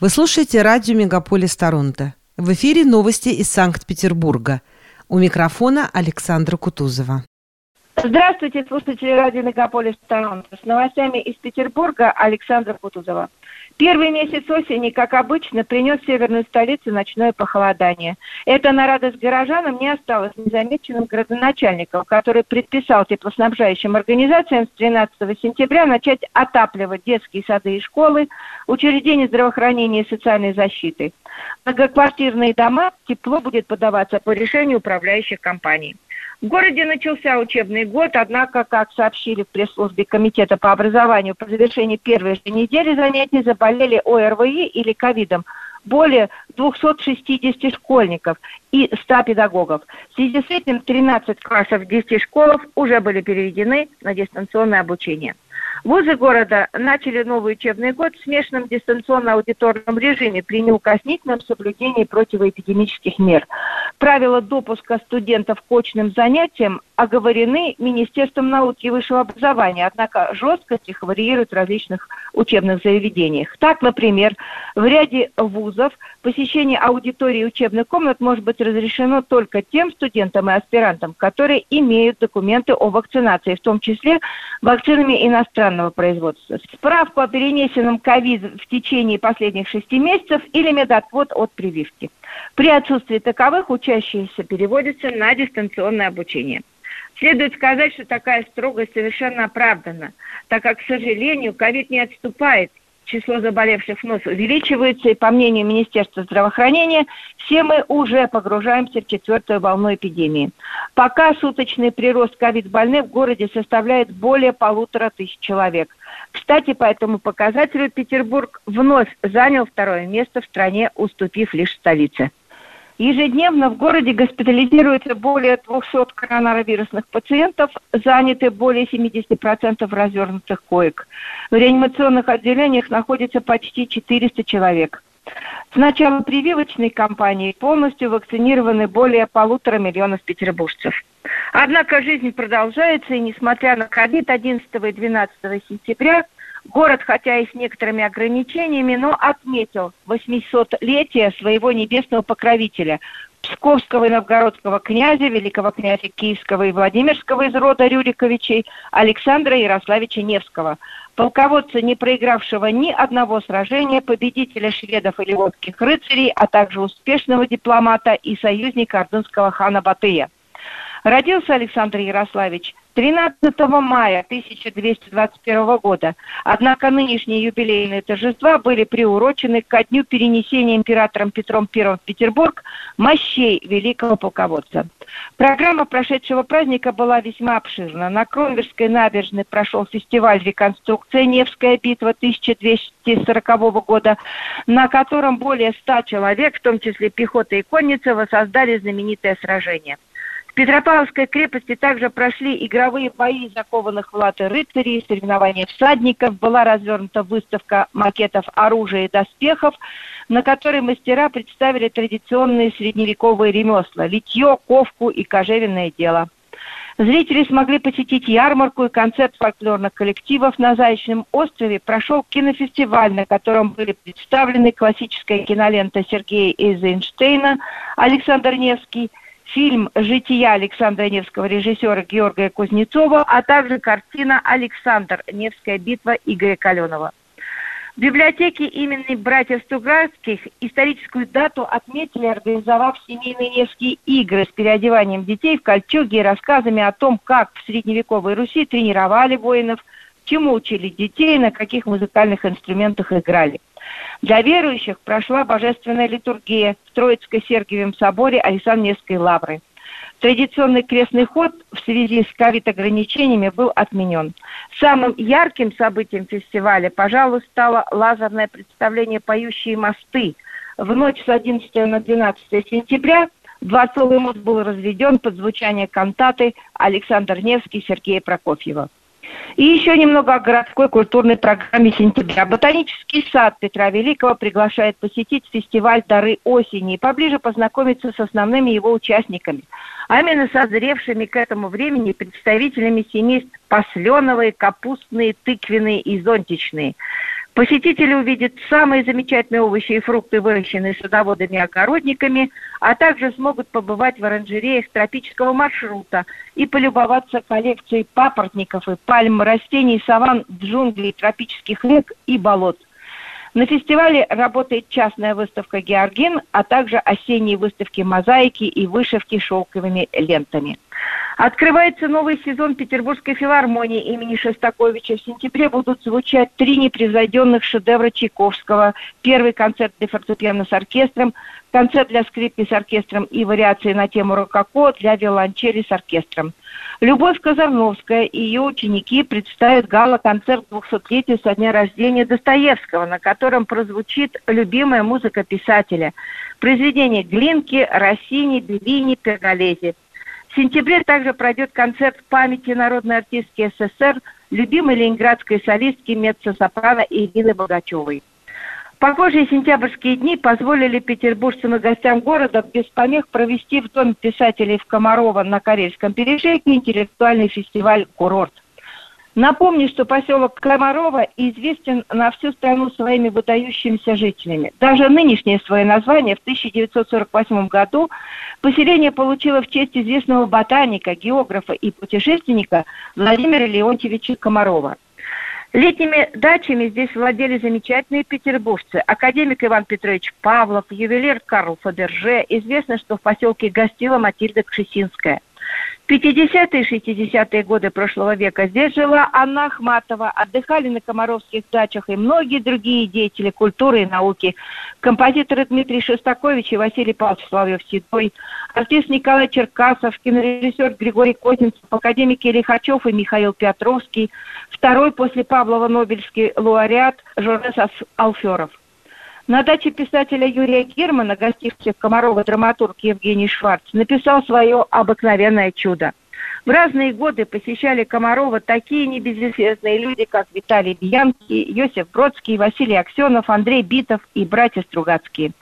Вы слушаете радио «Мегаполис Торонто». В эфире новости из Санкт-Петербурга. У микрофона Александра Кутузова. Здравствуйте, слушатели радио «Мегаполис Торонто». С новостями из Петербурга Александра Кутузова. Первый месяц осени, как обычно, принес северную столицу ночное похолодание. Это на радость горожанам не осталось незамеченным градоначальником, который предписал теплоснабжающим организациям с 13 сентября начать отапливать детские сады и школы, учреждения здравоохранения и социальной защиты. Многоквартирные дома тепло будет подаваться по решению управляющих компаний. В городе начался учебный год, однако, как сообщили в пресс-службе Комитета по образованию, по завершении первой же недели занятий заболели ОРВИ или ковидом более 260 школьников и 100 педагогов. В связи с этим 13 классов 10 школов уже были переведены на дистанционное обучение. Вузы города начали новый учебный год в смешанном дистанционно-аудиторном режиме при неукоснительном соблюдении противоэпидемических мер. Правила допуска студентов к очным занятиям оговорены Министерством науки и высшего образования, однако жесткость их варьирует в различных учебных заведениях. Так, например, в ряде вузов посещение аудитории учебных комнат может быть разрешено только тем студентам и аспирантам, которые имеют документы о вакцинации, в том числе вакцинами иностранного производства. Справку о перенесенном ковид в течение последних шести месяцев или медотвод от прививки. При отсутствии таковых учащиеся переводятся на дистанционное обучение. Следует сказать, что такая строгость совершенно оправдана, так как, к сожалению, ковид не отступает, число заболевших вновь увеличивается, и, по мнению Министерства здравоохранения, все мы уже погружаемся в четвертую волну эпидемии. Пока суточный прирост ковид-больных в городе составляет более полутора тысяч человек. Кстати, по этому показателю Петербург вновь занял второе место в стране, уступив лишь столице. Ежедневно в городе госпитализируется более 200 коронавирусных пациентов, заняты более 70% развернутых коек. В реанимационных отделениях находится почти 400 человек. С начала прививочной кампании полностью вакцинированы более полутора миллионов петербуржцев. Однако жизнь продолжается, и несмотря на ковид 11 и 12 сентября – Город, хотя и с некоторыми ограничениями, но отметил 800-летие своего небесного покровителя, Псковского и Новгородского князя, великого князя Киевского и Владимирского из рода Рюриковичей Александра Ярославича Невского, полководца, не проигравшего ни одного сражения, победителя шведов и ливонских рыцарей, а также успешного дипломата и союзника ордынского хана Батыя. Родился Александр Ярославич 13 мая 1221 года. Однако нынешние юбилейные торжества были приурочены ко дню перенесения императором Петром I в Петербург мощей великого полководца. Программа прошедшего праздника была весьма обширна. На Кронверской набережной прошел фестиваль реконструкции «Невская битва» 1240 года, на котором более ста человек, в том числе пехота и конница, воссоздали знаменитое сражение – Петропавловской крепости также прошли игровые бои закованных в латы рыцарей, соревнования всадников, была развернута выставка макетов оружия и доспехов, на которой мастера представили традиционные средневековые ремесла – литье, ковку и кожевенное дело. Зрители смогли посетить ярмарку и концерт фольклорных коллективов на Заячном острове. Прошел кинофестиваль, на котором были представлены классическая кинолента Сергея Эйзенштейна «Александр Невский», фильм «Жития» Александра Невского режиссера Георгия Кузнецова, а также картина «Александр. Невская битва» Игоря Каленова. В библиотеке имени братьев Стуградских историческую дату отметили, организовав семейные Невские игры с переодеванием детей в кольчуги и рассказами о том, как в средневековой Руси тренировали воинов, чему учили детей, на каких музыкальных инструментах играли. Для верующих прошла божественная литургия в Троицко-Сергиевом соборе Александр-Невской лавры. Традиционный крестный ход в связи с ковид-ограничениями был отменен. Самым ярким событием фестиваля, пожалуй, стало лазерное представление «Поющие мосты». В ночь с 11 на 12 сентября Дворцовый мост был разведен под звучание кантаты Александр Невский Сергея Прокофьева. И еще немного о городской культурной программе сентября. Ботанический сад Петра Великого приглашает посетить фестиваль «Дары осени» и поближе познакомиться с основными его участниками, а именно созревшими к этому времени представителями семейств посленовые, капустные, тыквенные и зонтичные. Посетители увидят самые замечательные овощи и фрукты, выращенные садоводами-огородниками, а также смогут побывать в оранжереях тропического маршрута и полюбоваться коллекцией папоротников и пальм, растений, саван, джунглей, тропических рек и болот – на фестивале работает частная выставка «Георгин», а также осенние выставки мозаики и вышивки шелковыми лентами. Открывается новый сезон Петербургской филармонии имени Шостаковича. В сентябре будут звучать три непревзойденных шедевра Чайковского. Первый концерт для фортепиано с оркестром, концерт для скрипки с оркестром и вариации на тему рококо для виолончели с оркестром. Любовь Казарновская и ее ученики представят гала-концерт 200-летия со дня рождения Достоевского, на котором прозвучит любимая музыка писателя. Произведения Глинки, Россини, Беллини, Перголези. В сентябре также пройдет концерт памяти народной артистки СССР, любимой ленинградской солистки меццо-сопрано Ирины Богачевой. Похожие сентябрьские дни позволили петербуржцам и гостям города без помех провести в Доме писателей в Комарова на Карельском перешейке интеллектуальный фестиваль «Курорт». Напомню, что поселок Комарова известен на всю страну своими выдающимися жителями. Даже нынешнее свое название в 1948 году поселение получило в честь известного ботаника, географа и путешественника Владимира Леонтьевича Комарова – Летними дачами здесь владели замечательные петербуржцы. Академик Иван Петрович Павлов, ювелир Карл Фаберже. Известно, что в поселке гостила Матильда Кшесинская. 50-е и 60-е годы прошлого века здесь жила Анна Ахматова, отдыхали на комаровских дачах и многие другие деятели культуры и науки. Композиторы Дмитрий Шостакович и Василий Павлович Славьев-Седой, артист Николай Черкасов, кинорежиссер Григорий Козинцев, академики Лихачев и Михаил Петровский, второй после Павлова Нобелевский лауреат Жорес Алферов. На даче писателя Юрия Германа, гостивший в Комарова драматург Евгений Шварц, написал свое «Обыкновенное чудо». В разные годы посещали Комарова такие небезызвестные люди, как Виталий Бьянский, Йосиф Бродский, Василий Аксенов, Андрей Битов и братья Стругацкие.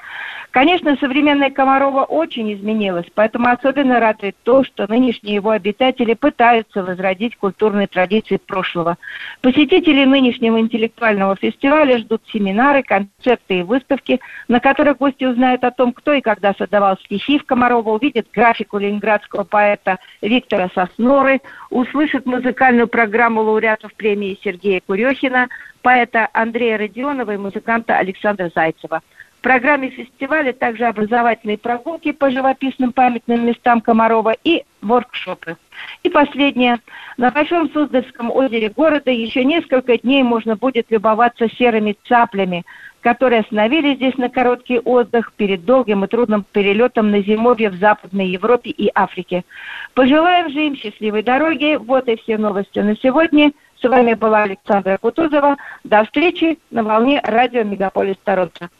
Конечно, современная Комарова очень изменилась, поэтому особенно радует то, что нынешние его обитатели пытаются возродить культурные традиции прошлого. Посетители нынешнего интеллектуального фестиваля ждут семинары, концерты и выставки, на которых гости узнают о том, кто и когда создавал стихи в Комарова, увидят графику ленинградского поэта Виктора Сосноры, услышат музыкальную программу лауреатов премии Сергея Курехина, поэта Андрея Родионова и музыканта Александра Зайцева – в программе фестиваля также образовательные прогулки по живописным памятным местам Комарова и воркшопы. И последнее. На Большом Суздальском озере города еще несколько дней можно будет любоваться серыми цаплями, которые остановились здесь на короткий отдых перед долгим и трудным перелетом на зимовье в Западной Европе и Африке. Пожелаем же им счастливой дороги. Вот и все новости на сегодня. С вами была Александра Кутузова. До встречи на волне радио Мегаполис Торонто.